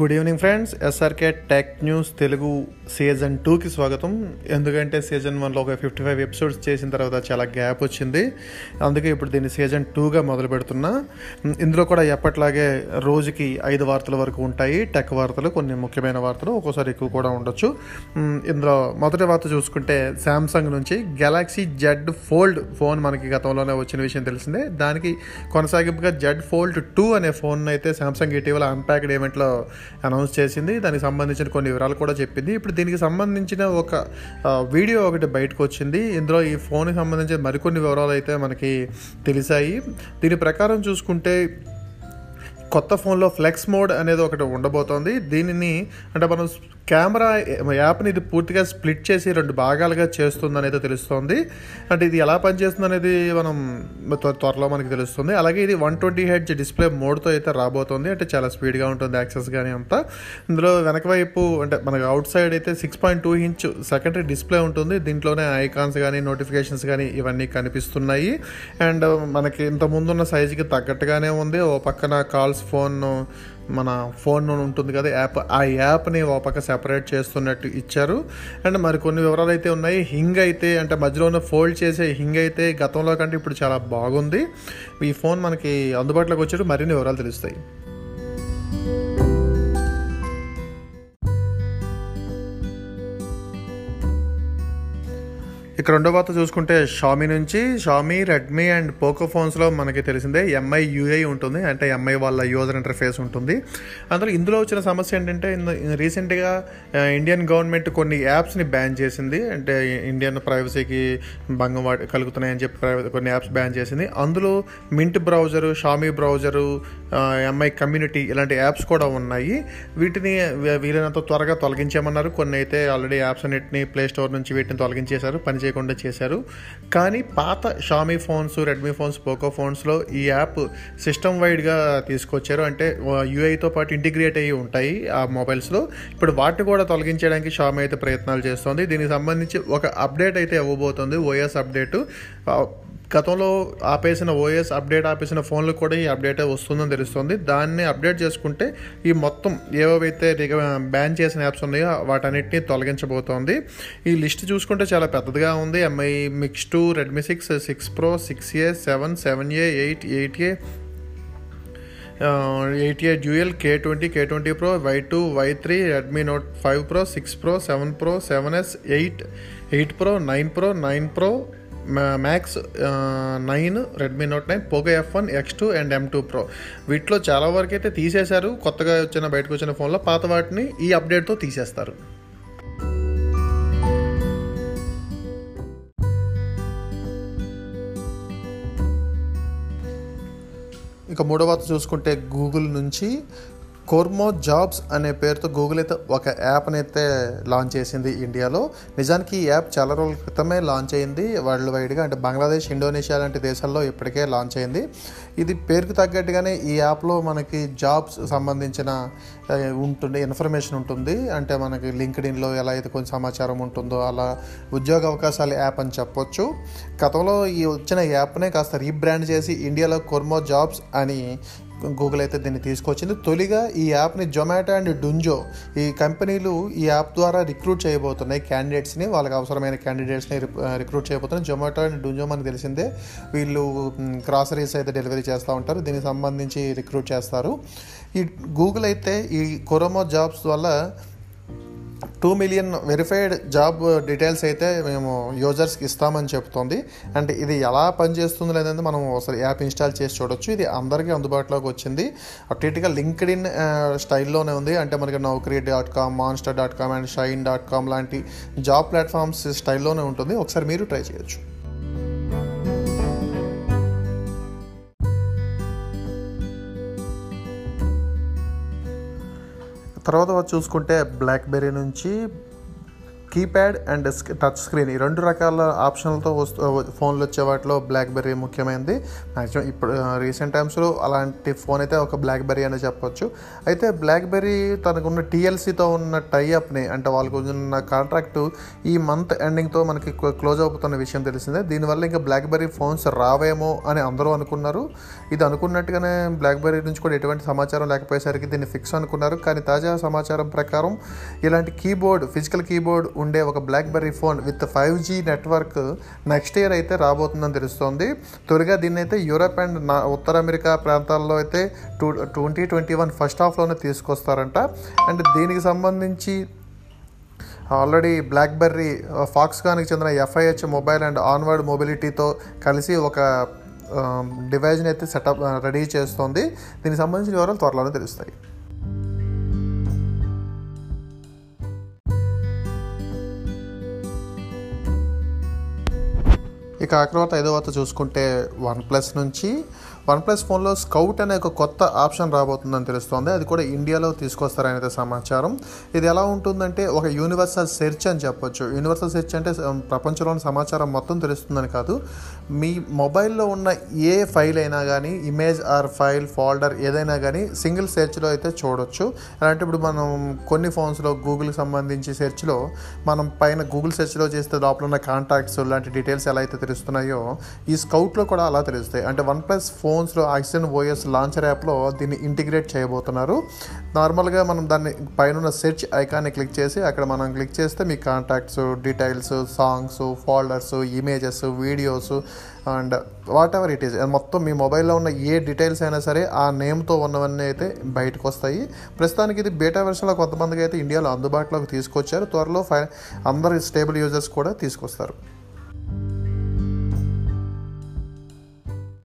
Good evening friends. SRK tech news Telugu season టూకి స్వాగతం. ఎందుకంటే సీజన్ వన్లో ఒక ఫిఫ్టీ ఫైవ్ ఎపిసోడ్స్ చేసిన తర్వాత చాలా గ్యాప్ వచ్చింది. అందుకే ఇప్పుడు దీన్ని సీజన్ టూగా మొదలు పెడుతున్నా. ఇందులో కూడా ఎప్పట్లాగే రోజుకి ఐదు వార్తల వరకు ఉంటాయి. టెక్ వార్తలు కొన్ని ముఖ్యమైన వార్తలు ఒక్కోసారి ఎక్కువ కూడా ఉండొచ్చు. ఇందులో మొదటి వార్త చూసుకుంటే శాంసంగ్ నుంచి గెలాక్సీ జెడ్ ఫోల్డ్ ఫోన్ మనకి గతంలోనే వచ్చిన విషయం తెలిసిందే. దానికి కొనసాగింపుగా జెడ్ ఫోల్డ్ టూ అనే ఫోన్ అయితే శాంసంగ్ ఇటీవల అన్ప్యాక్డ్ ఈవెంట్లో అనౌన్స్ చేసింది. దానికి సంబంధించిన కొన్ని వివరాలు కూడా చెప్పింది. ఇప్పుడు దీనికి సంబంధించిన ఒక వీడియో ఒకటి బయటకు వచ్చింది. ఇందులో ఈ ఫోన్కి సంబంధించిన మరికొన్ని వివరాలు అయితే మనకి తెలిసాయి. దీని ప్రకారం చూసుకుంటే కొత్త ఫోన్లో ఫ్లెక్స్ మోడ్ అనేది ఒకటి ఉండబోతోంది. దీనిని అంటే మనం కెమెరా యాప్ని ఇది పూర్తిగా స్ప్లిట్ చేసి రెండు భాగాలుగా చేస్తుంది అనేది తెలుస్తోంది. అంటే ఇది ఎలా పనిచేస్తుంది అనేది మనం త్వరలో మనకి తెలుస్తుంది. అలాగే ఇది వన్ ట్వంటీ హెడ్జ్ డిస్ప్లే మోడ్తో అయితే రాబోతోంది. అంటే చాలా స్పీడ్గా ఉంటుంది యాక్సెస్ కానీ అంతా. ఇందులో వెనక వైపు అంటే మనకి అవుట్ సైడ్ అయితే six point two inch secondary display ఉంటుంది. దీంట్లోనే ఐకాన్స్ కానీ నోటిఫికేషన్స్ కానీ ఇవన్నీ కనిపిస్తున్నాయి. అండ్ మనకి ఇంత ముందున్న సైజుకి తగ్గట్టుగానే ఉంది. ఓ పక్కన కాల్స్ ఫోన్ మన ఫోన్ ఉంటుంది కదా యాప్ ఆ యాప్ని ఓ పక్క సెపరేట్ చేస్తున్నట్టు ఇచ్చారు. అండ్ మరి కొన్ని వివరాలు అయితే ఉన్నాయి. హింగ్ అయితే అంటే మధ్యలో ఫోల్డ్ చేసే హింగ్ అయితే గతంలో కంటే ఇప్పుడు చాలా బాగుంది. ఈ ఫోన్ మనకి అందుబాటులోకి వచ్చేటప్పుడు మరిన్ని వివరాలు తెలుస్తాయి. ఇక రెండో వార్త చూసుకుంటే షామీ నుంచి షామీ రెడ్మీ అండ్ పోకో ఫోన్స్లో మనకి తెలిసిందే ఎంఐ యూఐ ఉంటుంది అంటే ఎంఐ వాళ్ళ యూజర్ ఇంటర్ఫేస్ ఉంటుంది. అందులో ఇందులో వచ్చిన సమస్య ఏంటంటే రీసెంట్గా ఇండియన్ గవర్నమెంట్ కొన్ని యాప్స్ని బ్యాన్ చేసింది. అంటే ఇండియన్ ప్రైవసీకి భంగం కలుగుతున్నాయని చెప్పి కొన్ని యాప్స్ బ్యాన్ చేసింది. అందులో Mint browser Xiaomi browser Mi community ఇలాంటి యాప్స్ కూడా ఉన్నాయి. వీటిని వీలైనంత త్వరగా తొలగించామన్నారు కొన్ని అయితే ఆల్రెడీ యాప్స్ అన్నింటినీ ప్లే స్టోర్ నుంచి వీటిని తొలగించేశారు పని చేయకుండా చేశారు. కానీ పాత Xiaomi phones Redmi phones Poco ఫోన్స్లో ఈ యాప్ సిస్టమ్ వైడ్గా తీసుకొచ్చారు. అంటే యూఐతో పాటు ఇంటిగ్రేట్ అయ్యి ఉంటాయి ఆ మొబైల్స్లో ఇప్పుడు వాటిని కూడా తొలగించడానికి షామీ అయితే ప్రయత్నాలు చేస్తోంది. దీనికి సంబంధించి ఒక అప్డేట్ అయితే ఇవ్వబోతుంది. ఓఎస్ అప్డేట్ గతంలో ఆపేసిన ఓఎస్ అప్డేట్ ఆపేసిన ఫోన్లు కూడా ఈ అప్డేట్ వస్తుందని తెలుస్తుంది. దాన్ని అప్డేట్ చేసుకుంటే ఈ మొత్తం ఏవైతే బ్యాన్ చేసిన యాప్స్ ఉన్నాయో వాటన్నిటిని తొలగించబోతోంది. ఈ లిస్ట్ చూసుకుంటే చాలా పెద్దదిగా ఉంది. Mi Mix two Redmi six six pro six A seven seven A eight eight A eight A dual K twenty K twenty pro Y two Y three Redmi Note five pro six pro seven pro seven S eight eight pro nine pro nine pro max nine Redmi Note nine Poco F one X two and M two pro వీటిలో చాలా వరకు అయితే తీసేశారు. కొత్తగా వచ్చిన బయటకు వచ్చిన ఫోన్లో పాత వాటిని ఈ అప్డేట్తో తీసేస్తారు. ఇక మూడవ వార్త చూసుకుంటే గూగుల్ నుంచి కోర్మో జాబ్స్ అనే పేరుతో గూగుల్ అయితే ఒక యాప్ని అయితే లాంచ్ చేసింది ఇండియాలో నిజానికి ఈ యాప్ చాలా రోజుల క్రితమే లాంచ్ అయింది. వరల్డ్ వైడ్గా అంటే బంగ్లాదేశ్ ఇండోనేషియా లాంటి దేశాల్లో ఇప్పటికే లాంచ్ అయింది. ఇది పేరుకు తగ్గట్టుగానే ఈ యాప్లో మనకి జాబ్స్ సంబంధించిన ఉంటుంది ఇన్ఫర్మేషన్ ఉంటుంది. అంటే మనకి లింక్డ్ఇన్లో ఎలా అయితే కొంచెం సమాచారం ఉంటుందో అలా ఉద్యోగ అవకాశాల యాప్ అని చెప్పొచ్చు. గతంలో ఈ వచ్చిన యాప్నే కాస్త రీబ్రాండ్ చేసి ఇండియాలో కొర్మో జాబ్స్ అని గూగుల్ అయితే దీన్ని తీసుకొచ్చింది. తొలిగా ఈ యాప్ని జొమాటో అండ్ డుంజో ఈ కంపెనీలు ఈ యాప్ ద్వారా రిక్రూట్ చేయబోతున్నాయి. క్యాండిడేట్స్ని వాళ్ళకి అవసరమైన క్యాండిడేట్స్ని రిక్రూట్ చేయబోతున్నాయి. జొమాటో అండ్ డుంజో మనకు తెలిసిందే. వీళ్ళు గ్రాసరీస్ అయితే డెలివరీ చేస్తూ ఉంటారు. దీనికి సంబంధించి రిక్రూట్ చేస్తారు. ఈ గూగుల్ అయితే ఈ కొరోమో జాబ్స్ వల్ల two million verified job details అయితే మేము యూజర్స్కి ఇస్తామని చెప్తోంది. అండ్ ఇది ఎలా పనిచేస్తుంది లేదంటే మనం ఒకసారి యాప్ ఇన్స్టాల్ చేసి చూడొచ్చు. ఇది అందరికీ అందుబాటులోకి వచ్చింది. అటు ఇటుగా లింక్డ్ ఇన్ స్టైల్లోనే ఉంది. అంటే మనకి Naukri dot com Monster dot com and Shine dot com లాంటి జాబ్ ప్లాట్ఫామ్స్ స్టైల్లోనే ఉంటుంది. ఒకసారి మీరు ట్రై చేయొచ్చు. తర్వాత చూసుకుంటే బ్లాక్బెర్రీ నుంచి కీప్యాడ్ అండ్ టచ్ స్క్రీన్ ఈ రెండు రకాల ఆప్షన్లతో వస్తూ ఫోన్లు వచ్చే వాటిలో బ్లాక్బెర్రీ ముఖ్యమైనది. మ్యాక్సిమం ఇప్పుడు రీసెంట్ టైమ్స్లో అలాంటి ఫోన్ అయితే ఒక బ్లాక్బెర్రీ అని చెప్పొచ్చు. అయితే బ్లాక్బెర్రీ తనకున్న టీఎల్సీతో ఉన్న టైఅప్ని అంటే వాళ్ళకు ఉన్న కాంట్రాక్ట్ ఈ మంత్ ఎండింగ్తో మనకి క్లోజ్ అవుతున్న విషయం తెలిసిందే. దీనివల్ల ఇంకా బ్లాక్బెర్రీ ఫోన్స్ రావేమో అని అందరూ అనుకున్నారు. ఇది అనుకున్నట్టుగానే బ్లాక్బెర్రీ నుంచి కూడా ఎటువంటి సమాచారం లేకపోయేసరికి దీన్ని ఫిక్స్ అనుకున్నారు. కానీ తాజా సమాచారం ప్రకారం ఇలాంటి కీబోర్డ్ ఫిజికల్ కీబోర్డ్ ఉండే ఒక BlackBerry phone with five G network next year అయితే రాబోతుందని తెలుస్తోంది. త్వరగా దీన్ని అయితే యూరప్ అండ్ నా ఉత్తర అమెరికా ప్రాంతాల్లో అయితే two twenty twenty one first హాఫ్లోనే తీసుకొస్తారంట. అండ్ దీనికి సంబంధించి ఆల్రెడీ బ్లాక్బెర్రీ ఫాక్స్కాన్కి చెందిన ఎఫ్ఐహెచ్ మొబైల్ అండ్ ఆన్వర్డ్ మొబిలిటీతో కలిసి ఒక డివైజ్ని అయితే సెటప్ రెడీ చేస్తోంది. దీనికి సంబంధించిన వివరాలు త్వరలోనే తెలుస్తాయి. ఇక ఆ తర్వాత ఐదో వార్త చూసుకుంటే వన్ ప్లస్ నుంచి వన్ ప్లస్ ఫోన్లో స్కౌట్ అనే ఒక కొత్త ఆప్షన్ రాబోతుందని తెలుస్తోంది. అది కూడా ఇండియాలో తీసుకొస్తారనేది సమాచారం. ఇది ఎలా ఉంటుందంటే ఒక యూనివర్సల్ సెర్చ్ అని చెప్పొచ్చు. యూనివర్సల్ సెర్చ్ అంటే ప్రపంచంలోని సమాచారం మొత్తం తెలుస్తుందని కాదు. మీ మొబైల్లో ఉన్న ఏ ఫైల్ అయినా కానీ ఇమేజ్ ఆర్ ఫైల్ ఫోల్డర్ ఏదైనా కానీ సింగిల్ సెర్చ్లో అయితే చూడొచ్చు. అలాంటి ఇప్పుడు మనం కొన్ని ఫోన్స్లో గూగుల్కి సంబంధించి సెర్చ్లో మనం పైన గూగుల్ సెర్చ్లో చేస్తే లోపల ఉన్న కాంటాక్ట్స్ లాంటి డీటెయిల్స్ ఎలా అయితే తెలుస్తున్నాయో ఈ స్కౌట్లో కూడా అలా తెలుస్తాయి. అంటే వన్ ప్లస్ ఫోన్స్లో ఆక్సిజన్ ఓఎస్ లాంచర్ యాప్లో దీన్ని ఇంటిగ్రేట్ చేయబోతున్నారు. నార్మల్గా మనం దాన్ని పైన సెర్చ్ ఐకాన్ని క్లిక్ చేసి అక్కడ మనం క్లిక్ చేస్తే మీ contacts details songs folders images videos and whatever it is. మొత్తం మీ మొబైల్లో ఉన్న ఏ డీటెయిల్స్ అయినా సరే ఆ నేమ్తో ఉన్నవన్నీ అయితే బయటకు వస్తాయి. ప్రస్తుతానికి ఇది బేటా వెర్షన్లో కొంతమందికి అయితే ఇండియాలో అందుబాటులోకి తీసుకొచ్చారు. త్వరలో ఫై అందరు స్టేబుల్ యూజర్స్ కూడా తీసుకొస్తారు.